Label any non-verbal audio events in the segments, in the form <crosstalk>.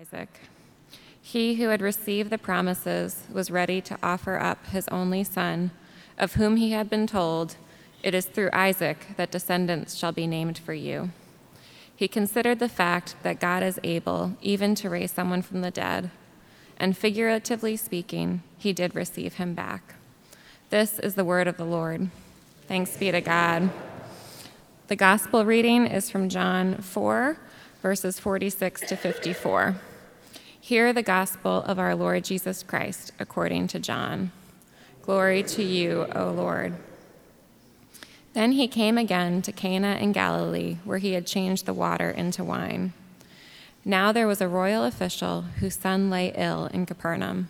Isaac. He who had received the promises was ready to offer up his only son, of whom he had been told, It is through Isaac that descendants shall be named for you. He considered the fact that God is able even to raise someone from the dead, and figuratively speaking, he did receive him back. This is the word of the Lord. Thanks be to God. The gospel reading is from John 4, verses 46 to 54. Hear the gospel of our Lord Jesus Christ according to John. Glory to you, O Lord. Then he came again to Cana in Galilee, where he had changed the water into wine. Now there was a royal official whose son lay ill in Capernaum.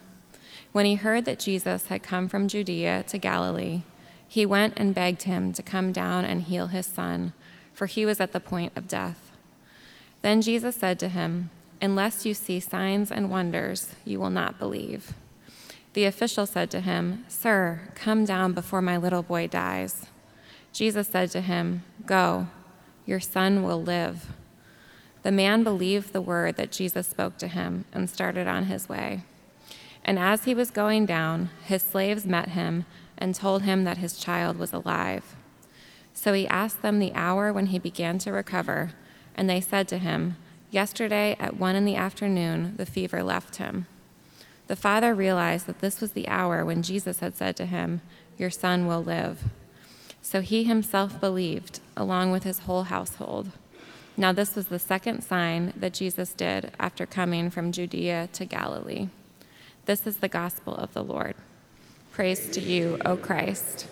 When he heard that Jesus had come from Judea to Galilee, he went and begged him to come down and heal his son, for he was at the point of death. Then Jesus said to him, Unless you see signs and wonders, you will not believe. The official said to him, Sir, come down before my little boy dies. Jesus said to him, Go, your son will live. The man believed the word that Jesus spoke to him and started on his way. And as he was going down, his slaves met him and told him that his child was alive. So he asked them the hour when he began to recover, and they said to him, Yesterday at one in the afternoon, the fever left him. The father realized that this was the hour when Jesus had said to him, Your son will live. So he himself believed, along with his whole household. Now, this was the second sign that Jesus did after coming from Judea to Galilee. This is the gospel of the Lord. Praise to you, O Christ.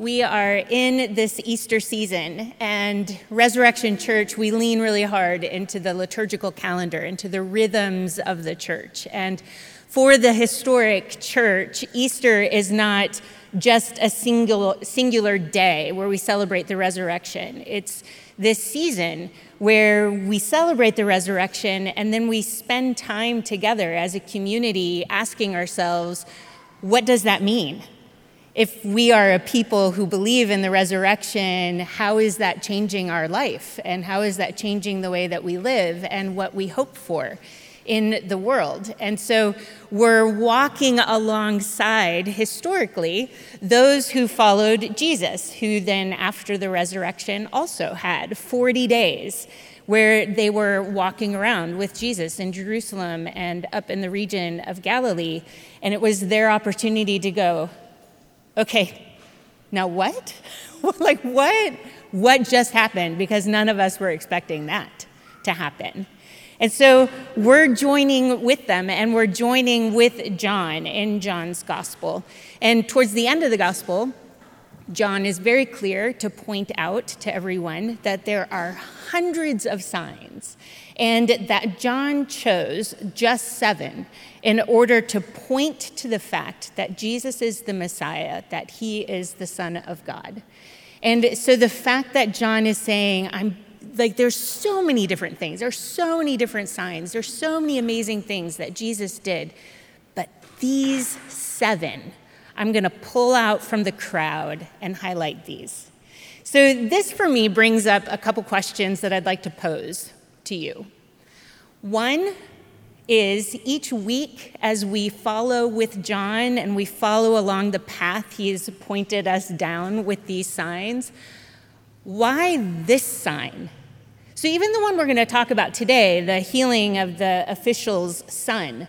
We are in this Easter season, and Resurrection Church, we lean really hard into the liturgical calendar, into the rhythms of the church. And for the historic church, Easter is not just a single, singular day where we celebrate the resurrection. It's this season where we celebrate the resurrection and then we spend time together as a community asking ourselves, what does that mean? If we are a people who believe in the resurrection, how is that changing our life? And how is that changing the way that we live and what we hope for in the world? And so we're walking alongside, historically, those who followed Jesus, who then, after the resurrection, also had 40 days where they were walking around with Jesus in Jerusalem and up in the region of Galilee. And it was their opportunity to go, okay, now what? <laughs> like, what? What just happened? Because none of us were expecting that to happen. And so we're joining with them and we're joining with John in John's gospel. And towards the end of the gospel, John is very clear to point out to everyone that there are hundreds of signs and that John chose just seven in order to point to the fact that Jesus is the Messiah, that he is the Son of God. And so the fact that John is saying, I'm like, there's so many different things, there's so many different signs, there's so many amazing things that Jesus did, but these seven, I'm going to pull out from the crowd and highlight these. So, this for me brings up a couple questions that I'd like to pose to you. One is each week as we follow with John and we follow along the path he's pointed us down with these signs, why this sign? So, even the one we're going to talk about today, the healing of the official's son,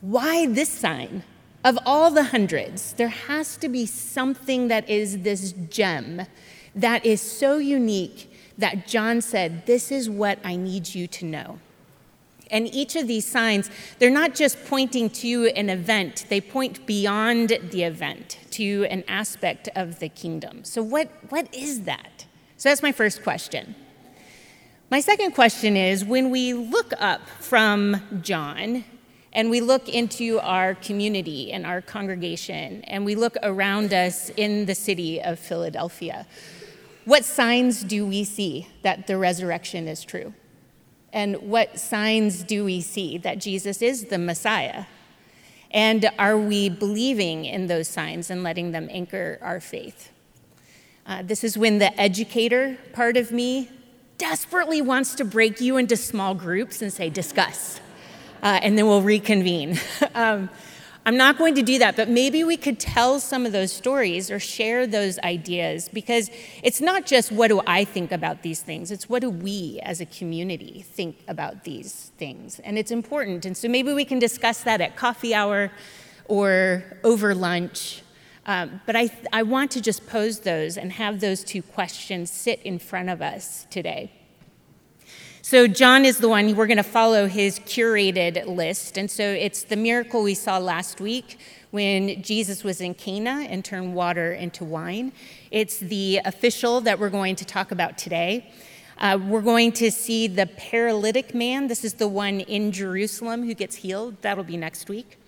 why this sign? Of all the hundreds, there has to be something that is this gem that is so unique that John said, This is what I need you to know. And each of these signs, they're not just pointing to an event, they point beyond the event to an aspect of the kingdom. So, what, what is that? So, that's my first question. My second question is when we look up from John and we look into our community and our congregation and we look around us in the city of Philadelphia, what signs do we see that the resurrection is true? And what signs do we see that Jesus is the Messiah? And are we believing in those signs and letting them anchor our faith? Uh, this is when the educator part of me desperately wants to break you into small groups and say, discuss, uh, and then we'll reconvene. <laughs> um, I'm not going to do that, but maybe we could tell some of those stories or share those ideas because it's not just what do I think about these things, it's what do we as a community think about these things. And it's important. And so maybe we can discuss that at coffee hour or over lunch. Um, but I, I want to just pose those and have those two questions sit in front of us today. So, John is the one, we're going to follow his curated list. And so, it's the miracle we saw last week when Jesus was in Cana and turned water into wine. It's the official that we're going to talk about today. Uh, we're going to see the paralytic man. This is the one in Jerusalem who gets healed. That'll be next week.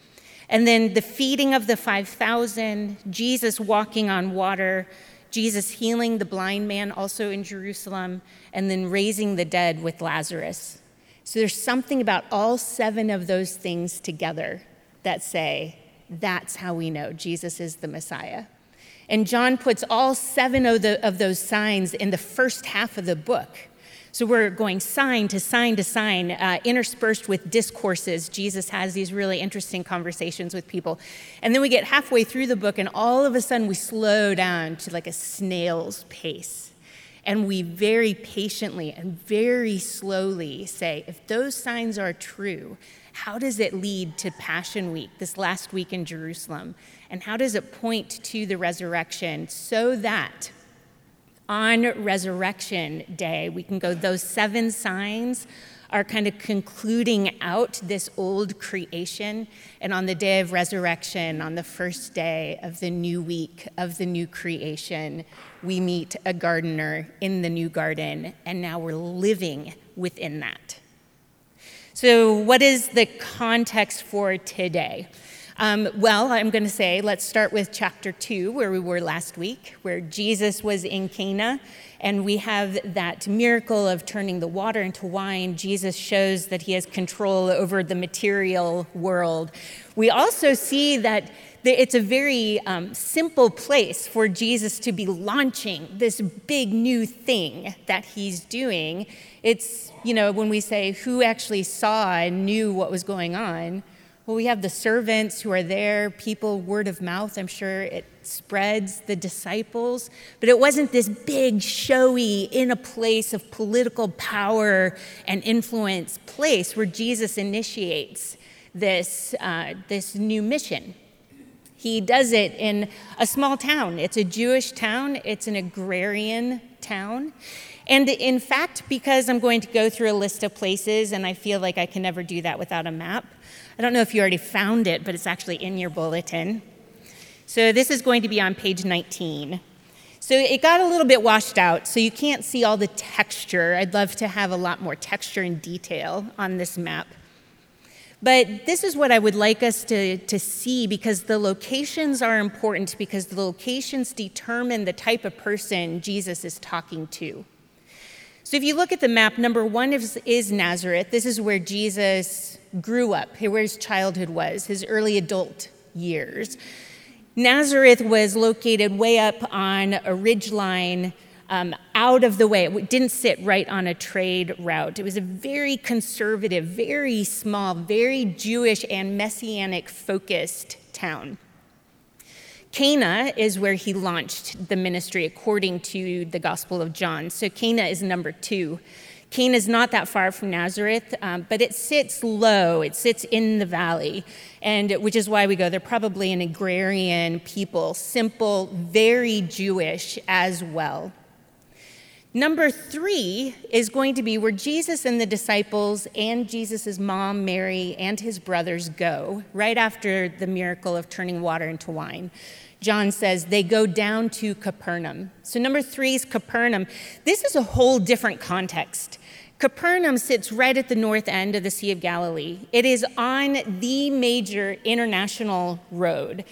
And then the feeding of the 5,000, Jesus walking on water, Jesus healing the blind man also in Jerusalem, and then raising the dead with Lazarus. So there's something about all seven of those things together that say, that's how we know Jesus is the Messiah. And John puts all seven of, the, of those signs in the first half of the book. So we're going sign to sign to sign, uh, interspersed with discourses. Jesus has these really interesting conversations with people. And then we get halfway through the book, and all of a sudden we slow down to like a snail's pace. And we very patiently and very slowly say, if those signs are true, how does it lead to Passion Week, this last week in Jerusalem? And how does it point to the resurrection so that on Resurrection Day, we can go, those seven signs are kind of concluding out this old creation. And on the day of resurrection, on the first day of the new week of the new creation, we meet a gardener in the new garden, and now we're living within that. So, what is the context for today? Um, well, I'm going to say let's start with chapter 2, where we were last week, where Jesus was in Cana, and we have that miracle of turning the water into wine. Jesus shows that he has control over the material world. We also see that it's a very um, simple place for Jesus to be launching this big new thing that he's doing. It's, you know, when we say who actually saw and knew what was going on, well, we have the servants who are there, people, word of mouth, I'm sure it spreads, the disciples. But it wasn't this big, showy, in a place of political power and influence place where Jesus initiates this, uh, this new mission. He does it in a small town. It's a Jewish town, it's an agrarian town. And in fact, because I'm going to go through a list of places and I feel like I can never do that without a map, I don't know if you already found it, but it's actually in your bulletin. So this is going to be on page 19. So it got a little bit washed out, so you can't see all the texture. I'd love to have a lot more texture and detail on this map. But this is what I would like us to, to see because the locations are important because the locations determine the type of person Jesus is talking to. So if you look at the map, number one is, is Nazareth. This is where Jesus grew up, where his childhood was, his early adult years. Nazareth was located way up on a ridge line um, out of the way. It didn't sit right on a trade route. It was a very conservative, very small, very Jewish and messianic focused town. Cana is where he launched the ministry according to the Gospel of John. So Cana is number two. Cana is not that far from Nazareth, um, but it sits low. It sits in the valley, and which is why we go. They're probably an agrarian people, simple, very Jewish as well. Number three is going to be where Jesus and the disciples and Jesus' mom, Mary, and his brothers go right after the miracle of turning water into wine. John says they go down to Capernaum. So, number three is Capernaum. This is a whole different context. Capernaum sits right at the north end of the Sea of Galilee. It is on the major international road.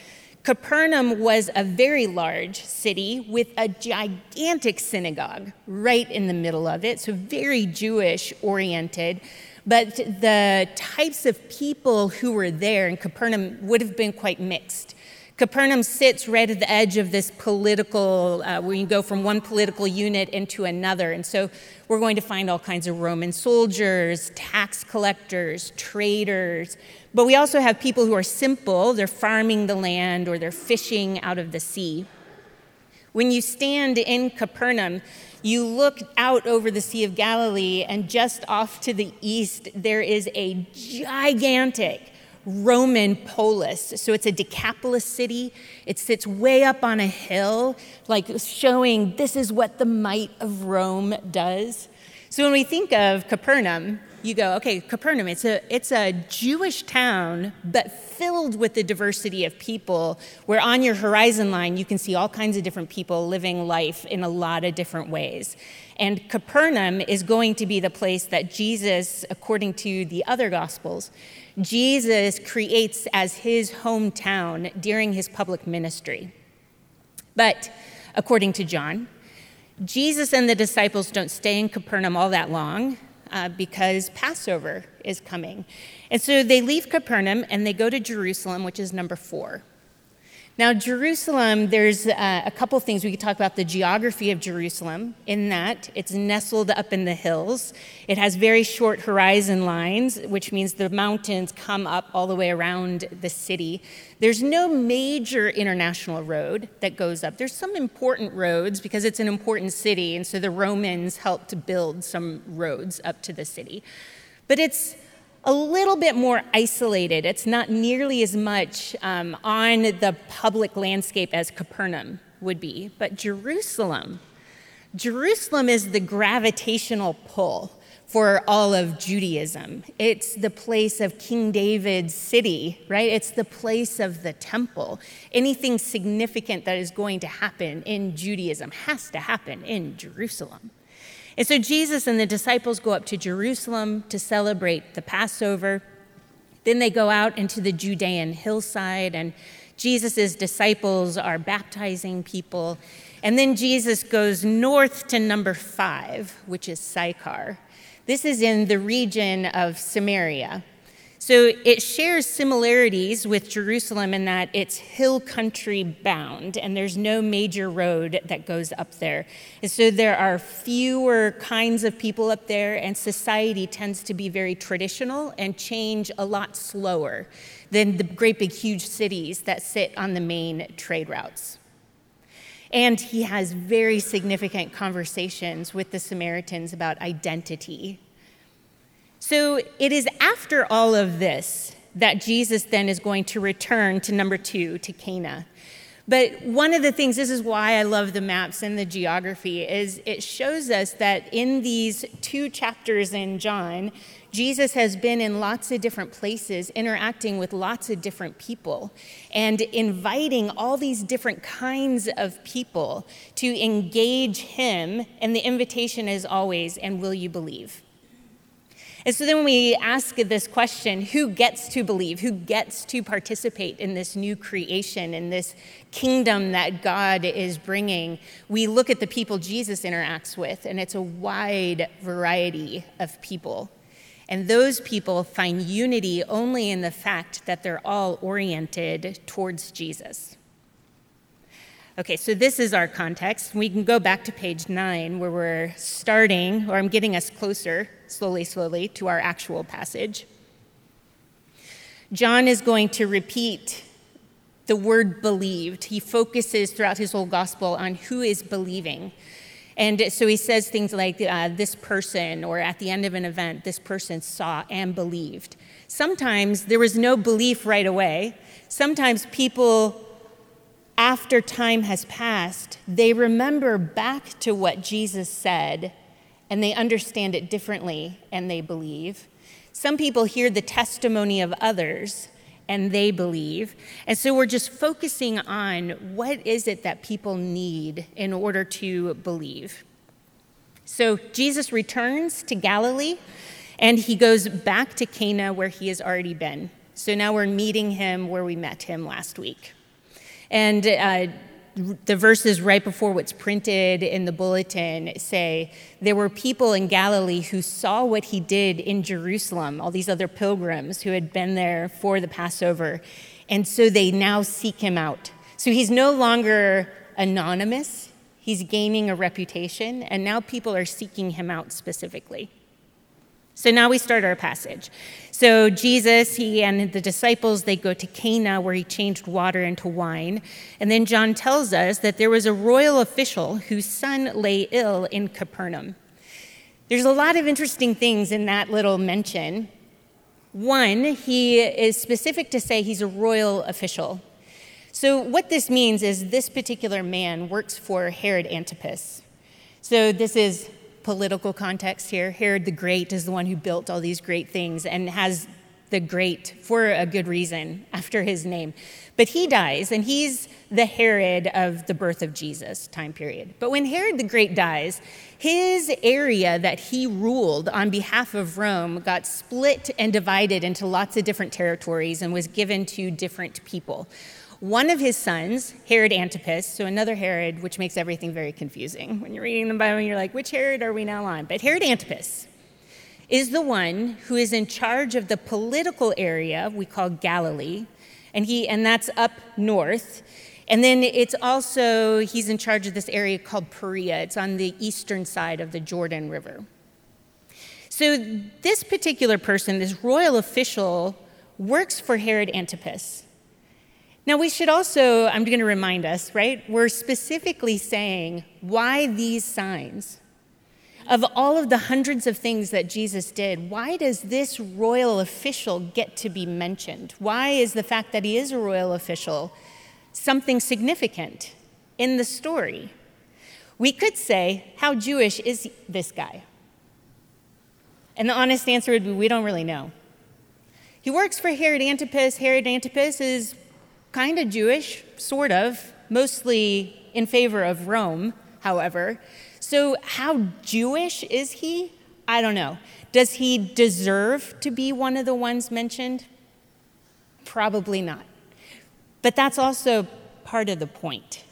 Capernaum was a very large city with a gigantic synagogue right in the middle of it, so very Jewish oriented. But the types of people who were there in Capernaum would have been quite mixed. Capernaum sits right at the edge of this political, uh, where you go from one political unit into another. And so we're going to find all kinds of Roman soldiers, tax collectors, traders. But we also have people who are simple, they're farming the land or they're fishing out of the sea. When you stand in Capernaum, you look out over the Sea of Galilee, and just off to the east, there is a gigantic Roman polis. So it's a Decapolis city. It sits way up on a hill, like showing this is what the might of Rome does. So when we think of Capernaum, you go, okay, Capernaum, it's a, it's a Jewish town, but filled with the diversity of people, where on your horizon line, you can see all kinds of different people living life in a lot of different ways. And Capernaum is going to be the place that Jesus, according to the other Gospels, Jesus creates as his hometown during his public ministry. But according to John, Jesus and the disciples don't stay in Capernaum all that long uh, because Passover is coming. And so they leave Capernaum and they go to Jerusalem, which is number four. Now, Jerusalem, there's uh, a couple things we could talk about the geography of Jerusalem, in that it's nestled up in the hills. It has very short horizon lines, which means the mountains come up all the way around the city. There's no major international road that goes up. There's some important roads because it's an important city, and so the Romans helped to build some roads up to the city. But it's a little bit more isolated. It's not nearly as much um, on the public landscape as Capernaum would be. But Jerusalem, Jerusalem is the gravitational pull for all of Judaism. It's the place of King David's city, right? It's the place of the temple. Anything significant that is going to happen in Judaism has to happen in Jerusalem. And so Jesus and the disciples go up to Jerusalem to celebrate the Passover. Then they go out into the Judean hillside, and Jesus' disciples are baptizing people. And then Jesus goes north to number five, which is Sychar. This is in the region of Samaria. So it shares similarities with Jerusalem in that it's hill country bound and there's no major road that goes up there. And so there are fewer kinds of people up there, and society tends to be very traditional and change a lot slower than the great big huge cities that sit on the main trade routes. And he has very significant conversations with the Samaritans about identity so it is after all of this that Jesus then is going to return to number two, to Cana. But one of the things, this is why I love the maps and the geography, is it shows us that in these two chapters in John, Jesus has been in lots of different places, interacting with lots of different people, and inviting all these different kinds of people to engage him. And the invitation is always, and will you believe? And so then when we ask this question, who gets to believe? Who gets to participate in this new creation, in this kingdom that God is bringing? We look at the people Jesus interacts with, and it's a wide variety of people. And those people find unity only in the fact that they're all oriented towards Jesus. Okay, so this is our context. We can go back to page nine where we're starting, or I'm getting us closer, slowly, slowly, to our actual passage. John is going to repeat the word believed. He focuses throughout his whole gospel on who is believing. And so he says things like, uh, this person, or at the end of an event, this person saw and believed. Sometimes there was no belief right away. Sometimes people after time has passed, they remember back to what Jesus said and they understand it differently and they believe. Some people hear the testimony of others and they believe. And so we're just focusing on what is it that people need in order to believe. So Jesus returns to Galilee and he goes back to Cana where he has already been. So now we're meeting him where we met him last week. And uh, the verses right before what's printed in the bulletin say there were people in Galilee who saw what he did in Jerusalem, all these other pilgrims who had been there for the Passover, And so they now seek him out. So he's no longer anonymous, he's gaining a reputation, and now people are seeking him out specifically. So now we start our passage. So Jesus, he and the disciples, they go to Cana where he changed water into wine. And then John tells us that there was a royal official whose son lay ill in Capernaum. There's a lot of interesting things in that little mention. One, he is specific to say he's a royal official. So, what this means is this particular man works for Herod Antipas. So, this is political context here. Herod the Great is the one who built all these great things and has the great for a good reason <laughs> after his name. But he dies, and he's the Herod of the birth of Jesus time period. But when Herod the Great dies, his area that he ruled on behalf of Rome got split and divided into lots of different territories and was given to different people. One of his sons, Herod Antipas, so another Herod, which makes everything very confusing. When you're reading the Bible, you're like, which Herod are we now on? But Herod Antipas is the one who is in charge of the political area we call Galilee, and, he, and that's up north. And then it's also, he's in charge of this area called Perea. It's on the eastern side of the Jordan River. So this particular person, this royal official, works for Herod Antipas. Now, we should also, I'm going to remind us, right? We're specifically saying why these signs? Of all of the hundreds of things that Jesus did, why does this royal official get to be mentioned? Why is the fact that he is a royal official something significant in the story? We could say, How Jewish is this guy? And the honest answer would be, We don't really know. He works for Herod Antipas. Herod Antipas is kind of Jewish, sort of, mostly in favor of Rome, however. So, how Jewish is he? I don't know. Does he deserve to be one of the ones mentioned? Probably not. But that's also part of the point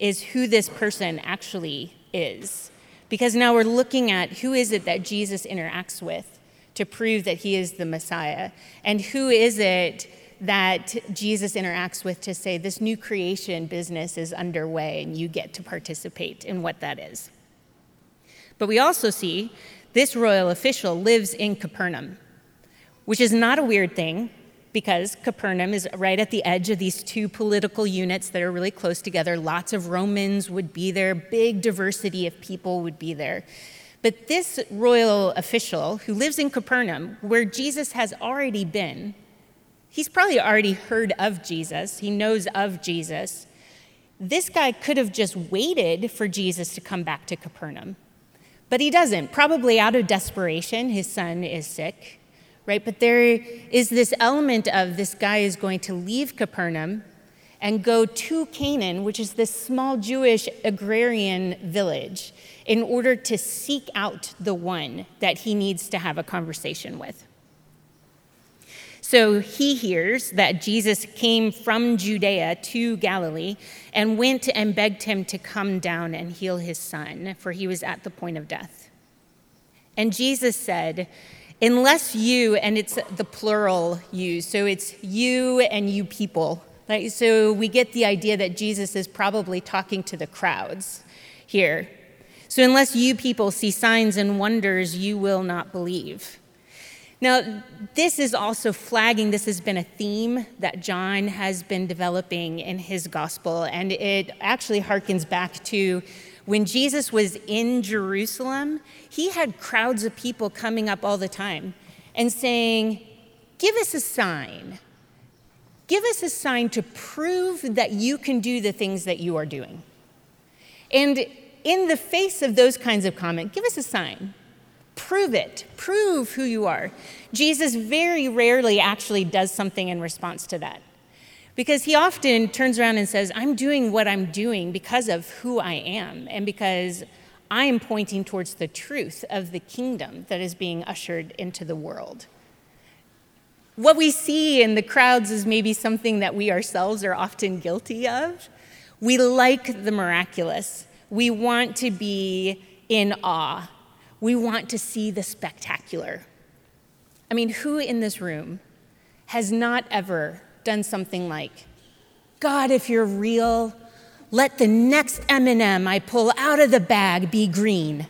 is who this person actually is. Because now we're looking at who is it that Jesus interacts with to prove that he is the Messiah and who is it that Jesus interacts with to say this new creation business is underway and you get to participate in what that is. But we also see this royal official lives in Capernaum, which is not a weird thing because Capernaum is right at the edge of these two political units that are really close together. Lots of Romans would be there, big diversity of people would be there. But this royal official who lives in Capernaum, where Jesus has already been, He's probably already heard of Jesus, he knows of Jesus. This guy could have just waited for Jesus to come back to Capernaum, but he doesn't, probably out of desperation. His son is sick, right? But there is this element of this guy is going to leave Capernaum and go to Cana, which is this small Jewish agrarian village, in order to seek out the one that he needs to have a conversation with. So he hears that Jesus came from Judea to Galilee and went and begged him to come down and heal his son, for he was at the point of death. And Jesus said, Unless you, and it's the plural you, so it's you and you people. Right? So we get the idea that Jesus is probably talking to the crowds here. So unless you people see signs and wonders, you will not believe. Now, this is also flagging, this has been a theme that John has been developing in his gospel, and it actually harkens back to when Jesus was in Jerusalem, he had crowds of people coming up all the time and saying, Give us a sign. Give us a sign to prove that you can do the things that you are doing. And in the face of those kinds of comments, give us a sign. Prove it. Prove who you are. Jesus very rarely actually does something in response to that. Because he often turns around and says, I'm doing what I'm doing because of who I am and because I am pointing towards the truth of the kingdom that is being ushered into the world. What we see in the crowds is maybe something that we ourselves are often guilty of. We like the miraculous, we want to be in awe we want to see the spectacular. I mean, who in this room has not ever done something like, God, if you're real, let the next M&M I pull out of the bag be green.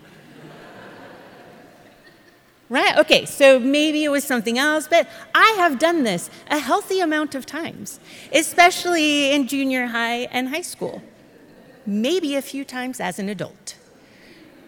<laughs> right? Okay, so maybe it was something else, but I have done this a healthy amount of times, especially in junior high and high school. Maybe a few times as an adult.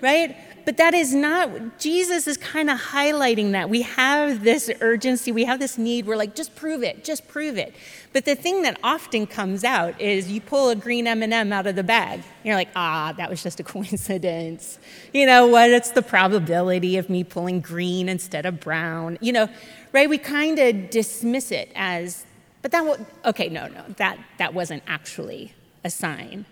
Right? But that is not, Jesus is kind of highlighting that. We have this urgency, we have this need. We're like, just prove it, just prove it. But the thing that often comes out is you pull a green M&M out of the bag. You're like, ah, that was just a <laughs> coincidence. You know, what it's the probability of me pulling green instead of brown? You know, right? We kind of dismiss it as, but that, okay, no, no, that, that wasn't actually a sign.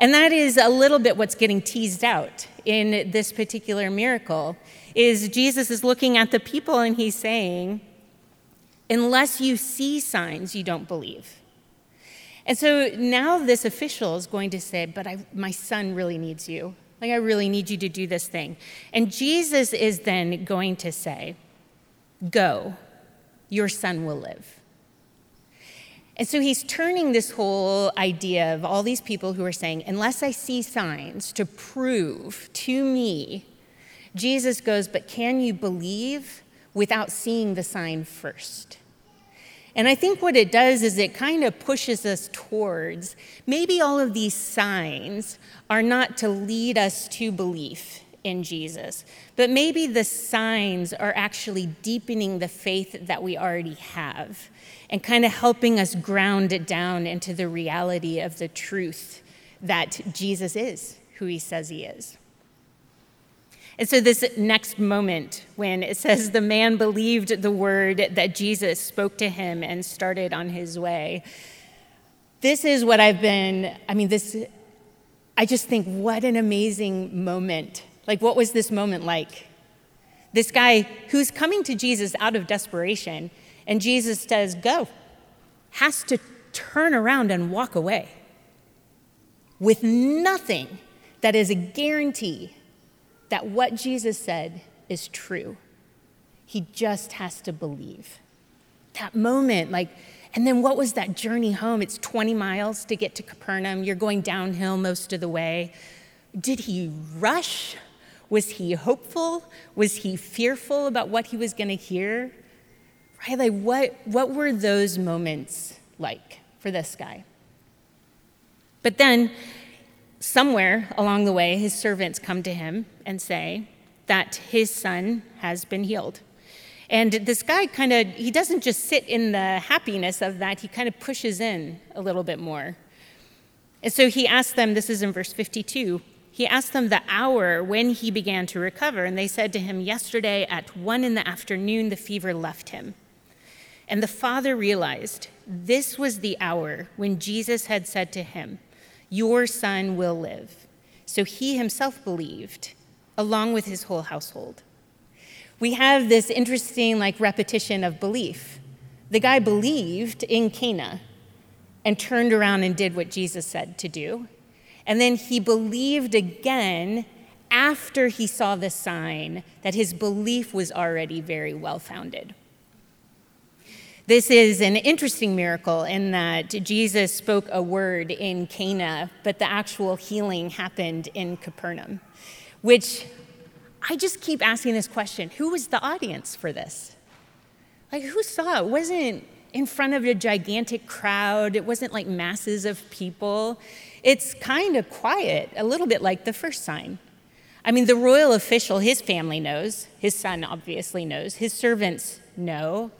And that is a little bit what's getting teased out in this particular miracle is Jesus is looking at the people and he's saying, unless you see signs, you don't believe. And so now this official is going to say, but I, my son really needs you. Like, I really need you to do this thing. And Jesus is then going to say, Go, your son will live. And so he's turning this whole idea of all these people who are saying, unless I see signs to prove to me, Jesus goes, but can you believe without seeing the sign first? And I think what it does is it kind of pushes us towards maybe all of these signs are not to lead us to belief in Jesus, but maybe the signs are actually deepening the faith that we already have and kind of helping us ground it down into the reality of the truth that Jesus is who he says he is. And so, this next moment, when it says the man believed the word that Jesus spoke to him and started on his way, this is what I've been, I mean, this, I just think, what an amazing moment. Like, what was this moment like? This guy who's coming to Jesus out of desperation and Jesus says, Go, has to turn around and walk away with nothing that is a guarantee that what Jesus said is true. He just has to believe. That moment, like, and then what was that journey home? It's 20 miles to get to Capernaum. You're going downhill most of the way. Did he rush? Was he hopeful? Was he fearful about what he was going to hear? Right? Like, what, what were those moments like for this guy? But then, somewhere along the way, his servants come to him and say that his son has been healed. And this guy kind of, he doesn't just sit in the happiness of that, he kind of pushes in a little bit more. And so he asked them, this is in verse 52, he asked them the hour when he began to recover, and they said to him, Yesterday at one in the afternoon, the fever left him. And the father realized this was the hour when Jesus had said to him, Your son will live. So he himself believed, along with his whole household. We have this interesting like repetition of belief. The guy believed in Cana and turned around and did what Jesus said to do. And then he believed again after he saw the sign that his belief was already very well founded. This is an interesting miracle in that Jesus spoke a word in Cana, but the actual healing happened in Capernaum, which I just keep asking this question who was the audience for this? Like, who saw it? wasn't in front of a gigantic crowd, it wasn't like masses of people. It's kind of quiet, a little bit like the first sign. I mean, the royal official, his family knows, his son obviously knows, his servants know,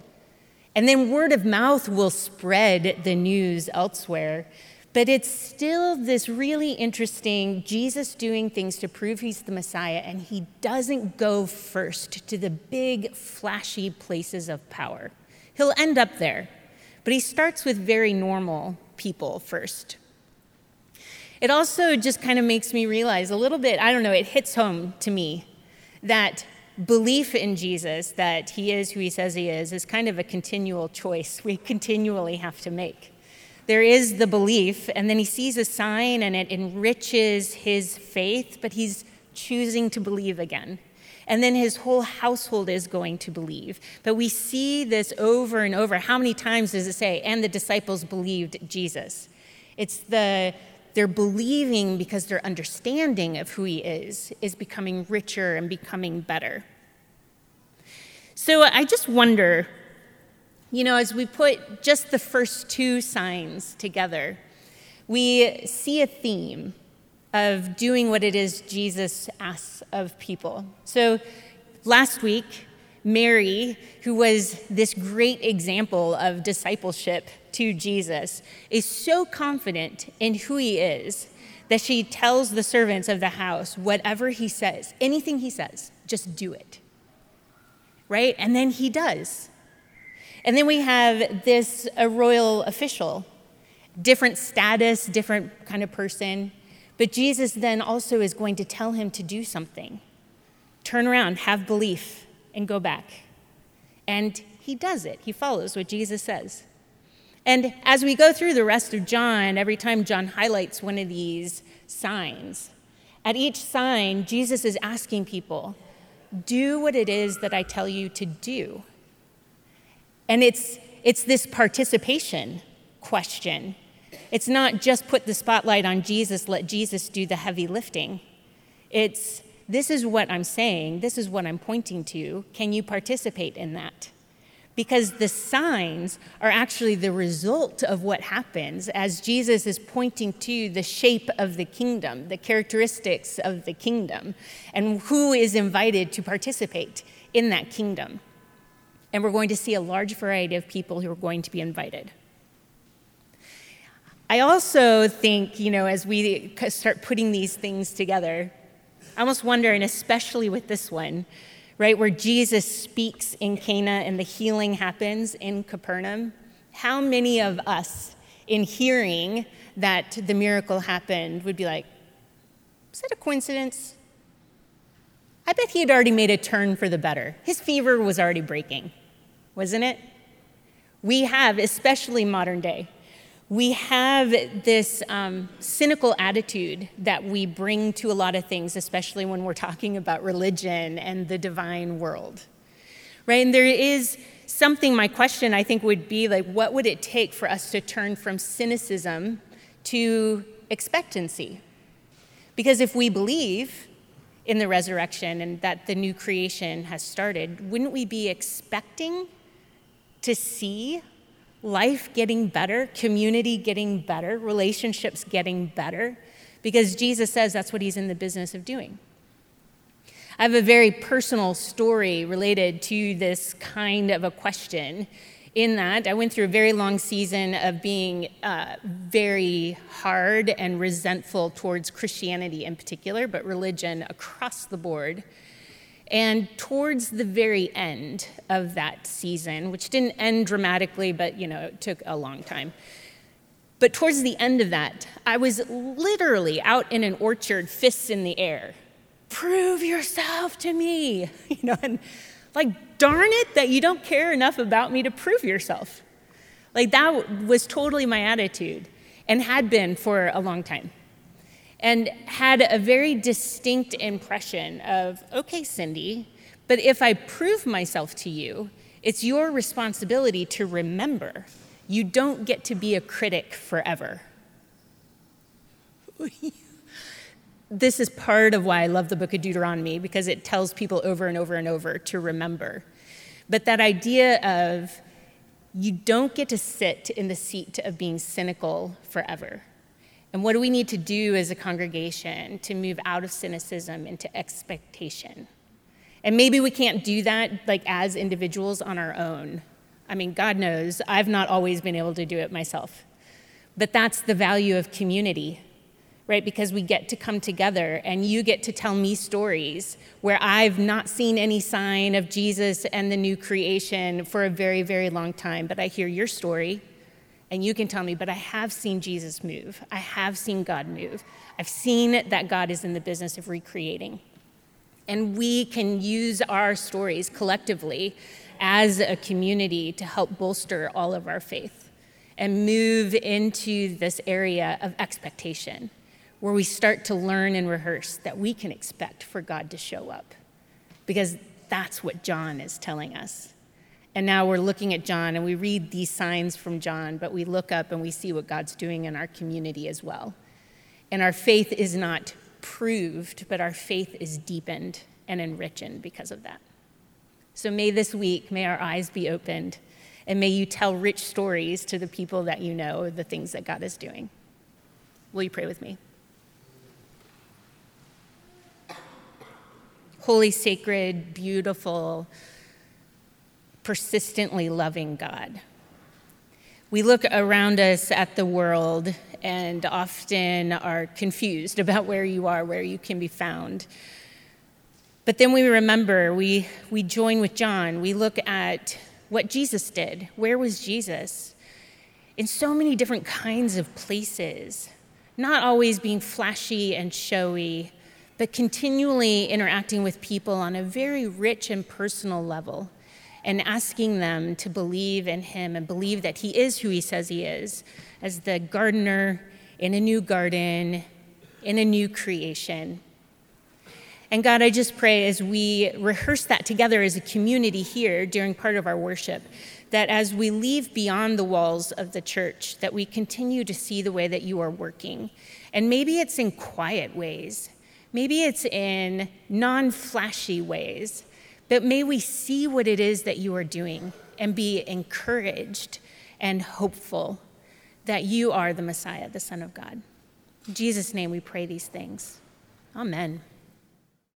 and then word of mouth will spread the news elsewhere. But it's still this really interesting Jesus doing things to prove he's the Messiah, and he doesn't go first to the big, flashy places of power. He'll end up there, but he starts with very normal people first. It also just kind of makes me realize a little bit, I don't know, it hits home to me that belief in Jesus, that he is who he says he is, is kind of a continual choice we continually have to make. There is the belief, and then he sees a sign and it enriches his faith, but he's choosing to believe again. And then his whole household is going to believe. But we see this over and over. How many times does it say, and the disciples believed Jesus? It's the they're believing because their understanding of who he is is becoming richer and becoming better. So I just wonder, you know, as we put just the first two signs together, we see a theme of doing what it is Jesus asks of people. So last week, Mary, who was this great example of discipleship to Jesus, is so confident in who he is that she tells the servants of the house, whatever he says, anything he says, just do it. Right? And then he does. And then we have this a royal official, different status, different kind of person. But Jesus then also is going to tell him to do something. Turn around, have belief, and go back. And he does it. He follows what Jesus says. And as we go through the rest of John, every time John highlights one of these signs, at each sign, Jesus is asking people, do what it is that I tell you to do. And it's, it's this participation question. It's not just put the spotlight on Jesus, let Jesus do the heavy lifting. It's this is what I'm saying, this is what I'm pointing to. Can you participate in that? Because the signs are actually the result of what happens as Jesus is pointing to the shape of the kingdom, the characteristics of the kingdom, and who is invited to participate in that kingdom. And we're going to see a large variety of people who are going to be invited. I also think, you know, as we start putting these things together, I almost wonder, and especially with this one, right, where Jesus speaks in Cana and the healing happens in Capernaum, how many of us, in hearing that the miracle happened, would be like, is that a coincidence? I bet he had already made a turn for the better. His fever was already breaking, wasn't it? We have, especially modern day, we have this um, cynical attitude that we bring to a lot of things, especially when we're talking about religion and the divine world. Right? And there is something, my question I think would be like, what would it take for us to turn from cynicism to expectancy? Because if we believe in the resurrection and that the new creation has started, wouldn't we be expecting to see life getting better, community getting better, relationships getting better, because Jesus says that's what he's in the business of doing. I have a very personal story related to this kind of a question. In that, I went through a very long season of being uh, very hard and resentful towards Christianity in particular, but religion across the board. And towards the very end of that season, which didn't end dramatically, but you know, it took a long time. But towards the end of that, I was literally out in an orchard, fists in the air. Prove yourself to me. <laughs> You know, and like, darn it that you don't care enough about me to prove yourself. Like, that was totally my attitude and had been for a long time and had a very distinct impression of, okay, Cindy, but if I prove myself to you, it's your responsibility to remember. You don't get to be a critic forever. <laughs> this is part of why I love the book of Deuteronomy because it tells people over and over and over to remember. But that idea of you don't get to sit in the seat of being cynical forever. And what do we need to do as a congregation to move out of cynicism into expectation? And maybe we can't do that like as individuals on our own. I mean, God knows I've not always been able to do it myself. But that's the value of community, right? Because we get to come together and you get to tell me stories where I've not seen any sign of Jesus and the new creation for a very, very long time, but I hear your story and you can tell me, but I have seen Jesus move. I have seen God move. I've seen that God is in the business of recreating. And we can use our stories collectively as a community to help bolster all of our faith and move into this area of expectation where we start to learn and rehearse that we can expect for God to show up because that's what John is telling us. And now we're looking at John and we read these signs from John, but we look up and we see what God's doing in our community as well. And our faith is not proved, but our faith is deepened and enriched because of that. So may this week, may our eyes be opened, and may you tell rich stories to the people that you know the things that God is doing. Will you pray with me? Holy, sacred, beautiful, persistently loving God. We look around us at the world and often are confused about where you are, where you can be found. But then we remember, we, we join with John, we look at what Jesus did. Where was Jesus? In so many different kinds of places, not always being flashy and showy, but continually interacting with people on a very rich and personal level and asking them to believe in him and believe that he is who he says he is as the gardener in a new garden, in a new creation. And God, I just pray as we rehearse that together as a community here during part of our worship, that as we leave beyond the walls of the church, that we continue to see the way that you are working. And maybe it's in quiet ways, maybe it's in non flashy ways, but may we see what it is that you are doing and be encouraged and hopeful that you are the Messiah, the Son of God. In Jesus' name we pray these things. Amen.